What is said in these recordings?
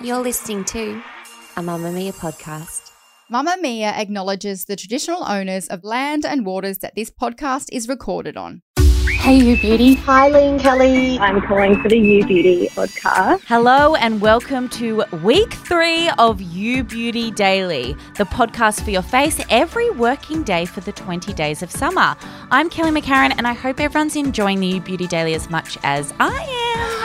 You're listening to a Mamamia podcast. Mamamia acknowledges the traditional owners of land and waters that this podcast is recorded on. Hey, you beauty. Hi, Leigh and Kelly. I'm calling for the You Beauty podcast. Hello and welcome to week three of You Beauty Daily, the podcast for your face every working day for the 20 days of summer. I'm Kelly McCarren and I hope everyone's enjoying the You Beauty Daily as much as I am.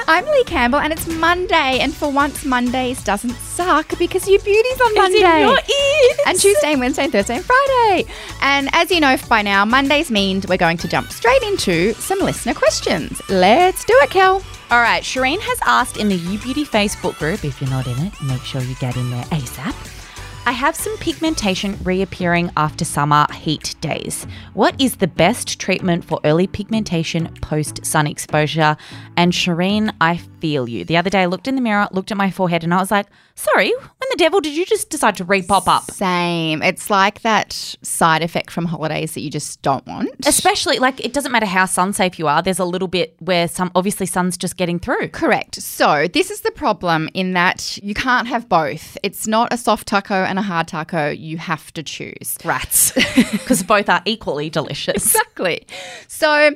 I'm Leigh Campbell, and it's Monday, and for once, Mondays doesn't suck because your beauty's on Monday. in your ears. And Tuesday, and Wednesday, and Thursday, and Friday. And as you know by now, Mondays mean we're going to jump straight into some listener questions. Let's do it, Kel. All right, Shireen has asked in the You Beauty Facebook group, if you're not in it, make sure you get in there ASAP. I have some pigmentation reappearing after summer heat days. What is the best treatment for early pigmentation post sun exposure? And Shireen, I feel you. The other day I looked in the mirror, looked at my forehead, and I was like, sorry, the devil did you just decide to repop up? Same. It's like that side effect from holidays that you just don't want. Especially, like, it doesn't matter how sun safe you are, there's a little bit where some, obviously, sun's just getting through. Correct. So this is the problem in that you can't have both. It's not a soft taco and a hard taco. You have to choose. Rats. Because both are equally delicious. Exactly. So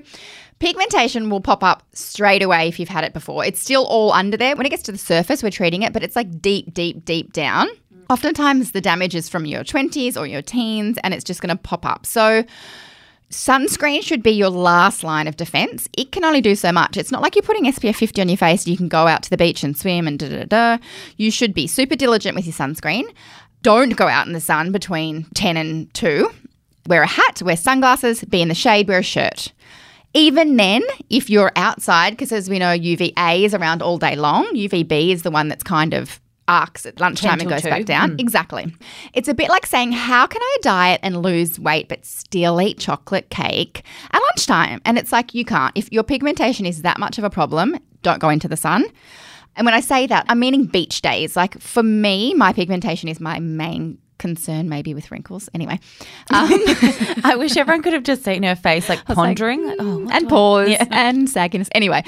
pigmentation will pop up straight away if you've had it before. It's still all under there. When it gets to the surface, we're treating it, but it's like deep, deep, deep down. Oftentimes the damage is from your 20s or your teens and it's just going to pop up. So sunscreen should be your last line of defense. It can only do so much. It's not like you're putting SPF 50 on your face and you can go out to the beach and swim and da da da. You should be super diligent with your sunscreen. Don't go out in the sun between 10 and 2. Wear a hat, wear sunglasses, be in the shade, wear a shirt. Even then, if you're outside, because as we know, UVA is around all day long, UVB is the one that's kind of arcs at lunchtime and goes two. back down. Hmm. Exactly. It's a bit like saying, how can I diet and lose weight but still eat chocolate cake at lunchtime? And it's like, you can't. If your pigmentation is that much of a problem, don't go into the sun. And when I say that, I'm meaning beach days. Like for me, my pigmentation is my main concern, maybe with wrinkles. Anyway, um, I wish everyone could have just seen her face, like pondering. like, oh, and pause Yeah. and sagginess. Anyway,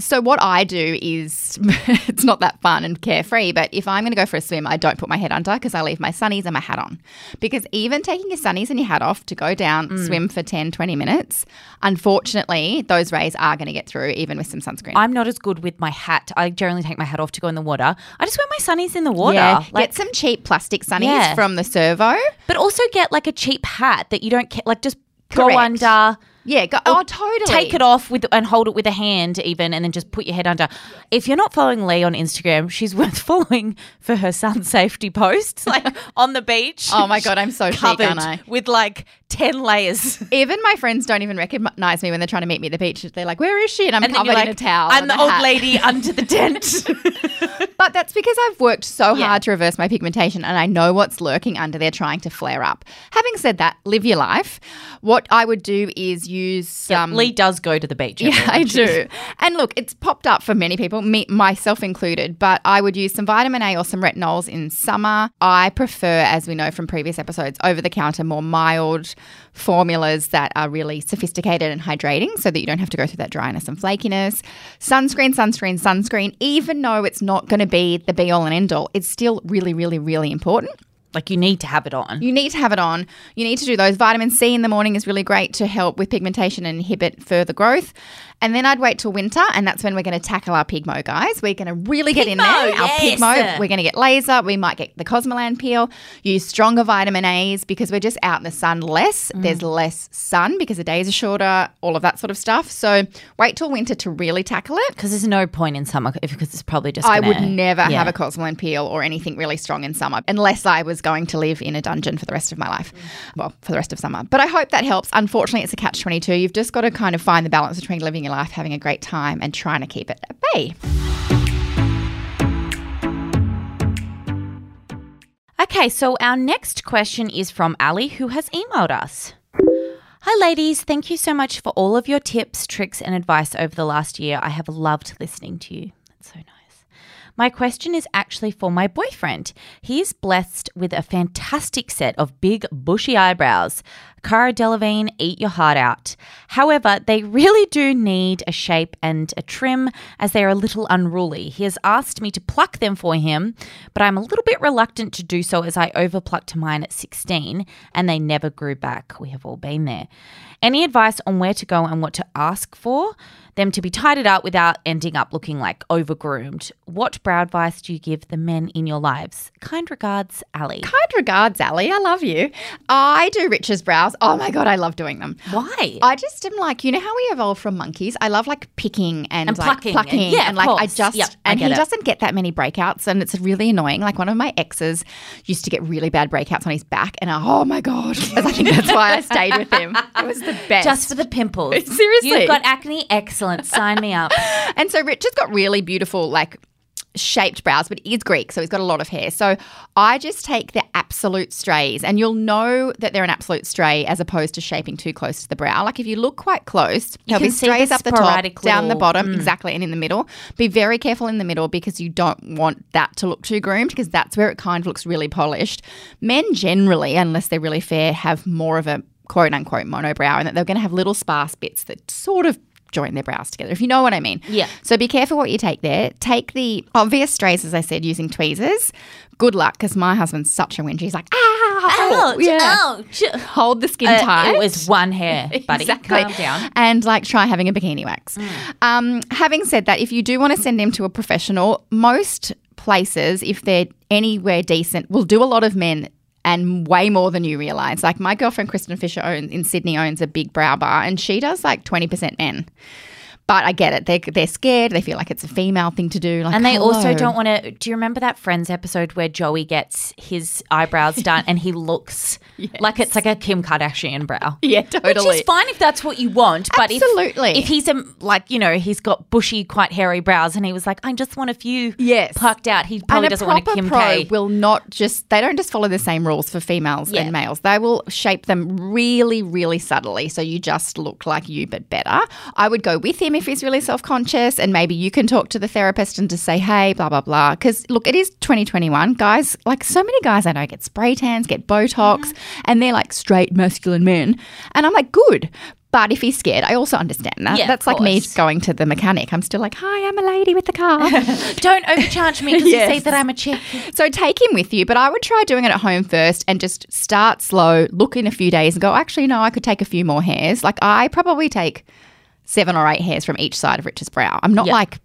so what I do is it's not that fun and carefree, but if I'm going to go for a swim, I don't put my head under because I leave my sunnies and my hat on. Because even taking your sunnies and your hat off to go down, Mm. swim for 10, 20 minutes, unfortunately, those rays are going to get through even with some sunscreen. I'm not as good with my hat. I generally take my hat off to go in the water. I just wear my sunnies in the water. yeah, Like, get some cheap plastic sunnies Yeah. from the servo. but also get like a cheap hat that you don't ca- like. Just go Correct. under. Yeah, go, oh, totally. Take it off with and hold it with a hand, even, and then just put your head under. If you're not following Leigh on Instagram, she's worth following for her sun safety posts, like on the beach. Oh my God, I'm so chic, covered aren't I? with like ten layers. Even my friends don't even recognize me when they're trying to meet me at the beach. They're like, "Where is she?" And I'm And covered you're in a towel. I'm and the old hat. lady under the tent. But that's because I've worked so Yeah. hard to reverse my pigmentation and I know what's lurking under there trying to flare up. Having said that, live your life. What I would do is use um, Leigh does go to the beach. Yeah, I do. And look, it's popped up for many people, me myself included, but I would use some vitamin A or some retinols in summer. I prefer, as we know from previous episodes, over the counter, more mild formulas that are really sophisticated and hydrating so that you don't have to go through that dryness and flakiness. Sunscreen, sunscreen, sunscreen, even though it's not going to be the be all and end all, it's still really, really, really important. Like you need to have it on. You need to have it on. You need to do those. Vitamin C in the morning is really great to help with pigmentation and inhibit further growth. And then I'd wait till winter, and that's when we're going to tackle our Pigmo, guys. We're going to really get in there. Pigmo, Our yes. Pigmo. We're going to get laser. We might get the Cosmelan peel. Use stronger vitamin A's because we're just out in the sun less. Mm. There's less sun because the days are shorter. All of that sort of stuff. So wait till winter to really tackle it. Because there's no point in summer because it's probably just. I gonna- would never yeah. have a Cosmelan peel or anything really strong in summer unless I was going to live in a dungeon for the rest of my life. Well, for the rest of summer. But I hope that helps. Unfortunately, it's a catch 22. You've just got to kind of find the balance between living your life, having a great time, and trying to keep it at bay. Okay, so our next question is from Ali, who has emailed us. Hi, ladies. Thank you so much for all of your tips, tricks, and advice over the last year. I have loved listening to you. That's so nice. My question is actually for my boyfriend. He is blessed with a fantastic set of big, bushy eyebrows. Cara Delevingne, eat your heart out. However, they really do need a shape and a trim as they are a little unruly. He has asked me to pluck them for him, but I'm a little bit reluctant to do so as I overplucked mine at 16 and they never grew back. We have all been there. Any advice on where to go and what to ask for? Them to be tidied up without ending up looking like overgroomed. What brow advice do you give the men in your lives? Kind regards, Ali. Kind regards, Ali. I love you. I do Rich's brows. Oh my God, I love doing them. Why? I just am like, you know how we evolved from monkeys? I love like picking and, And like plucking. plucking. Yeah, and like I just, Yep, I and get he it. doesn't get that many breakouts and it's really annoying. Like one of my exes used to get really bad breakouts on his back and I, oh my God. I think that's why I stayed with him. It was the best. Just for the pimples. Seriously. You've got acne. Excellent. Sign me up. And so Richard's got really beautiful, like shaped brows, but he is Greek, so he's got a lot of hair. So I just take the absolute strays, and you'll know that they're an absolute stray as opposed to shaping too close to the brow. Like if you look quite close, there'll can be see strays up the top, sporadic down the little- bottom, mm. exactly, and in the middle. Be very careful in the middle because you don't want that to look too groomed because that's where it kind of looks really polished. Men generally, unless they're really fair, have more of a quote unquote monobrow, and that they're going to have little sparse bits that sort of join their brows together, if you know what I mean. Yeah. So be careful what you take there. Take the obvious strays, as I said, using tweezers. Good luck, because my husband's such a whinge. He's like, ow, yeah. ouch. Hold the skin Uh, tight. it was one hair, buddy. Exactly. Calm down. And like try having a bikini wax. Um, having said that, if you do want to send him to a professional, most places, if they're anywhere decent, will do a lot of men and way more than you realize. Like my girlfriend Kristen Fisher own, in Sydney owns a big brow bar and she does like 20% men. But I get it. They're, they're scared. They feel like it's a female thing to do. Like, And they also don't want to. Do you remember that Friends episode where Joey gets his eyebrows done and he looks like it's like a Kim Kardashian brow? Yeah, totally. Which is fine if that's what you want, but Absolutely. if, he's a like you know he's got bushy, quite hairy brows, and he was like, I just want a few Yes. plucked out. He probably doesn't want a Kim pro K. will not just they don't just follow the same rules for females Yeah. and males. They will shape them really, really subtly so you just look like you but better. I would go with him if he's really self conscious and maybe you can talk to the therapist and just say, hey, blah, blah, blah. Because look, it is 2021. Guys, like so many guys I know get spray tans, get Botox, Mm-hmm. and they're like straight masculine men. And I'm like, good. But if he's scared, I also understand that. Yeah, That's like me going to the mechanic. I'm still like, hi, I'm a lady with the car. Don't overcharge me because you Yes. say that I'm a chick. So take him with you, but I would try doing it at home first and just start slow, look in a few days and go, actually, no, I could take a few more hairs. Like I probably take seven or eight hairs from each side of Richard's brow. I'm not Yeah. like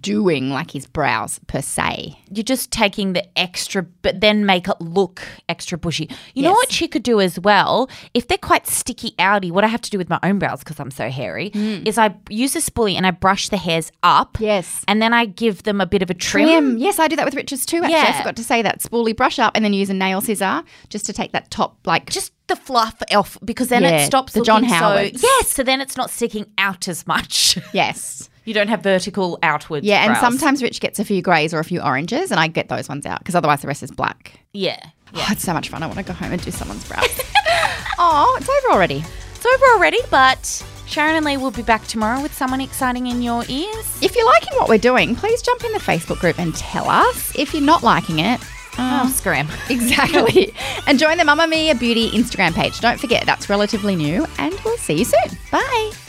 doing like his brows per se. You're just taking the extra, but then make it look extra bushy. You know what she could do as well? If they're quite sticky outy, what I have to do with my own brows because I'm so hairy mm. is I use a spoolie and I brush the hairs up. Yes. And then I give them a bit of a trim. Trim. Yes, I do that with Richard's too, actually. I forgot to say that. Spoolie brush up and then use a nail scissor just to take that top, like, Just the fluff off because then Yeah, it stops the John Howards. so yes so then it's not sticking out as much yes. you don't have vertical outwards Yeah, and brows. sometimes Rich gets a few greys or a few oranges and I get those ones out because otherwise the rest is black. yeah Oh, it's so much fun. I want to go home and do someone's brows. oh, it's over already. it's over already but Sharon and Leigh will be back tomorrow with someone exciting in your ears If you're liking what we're doing, please jump in the Facebook group and tell us. If you're not liking it, oh ah. scram exactly. and join the Mamamia Beauty Instagram page. Don't forget, that's relatively new, and we'll see you soon. Bye.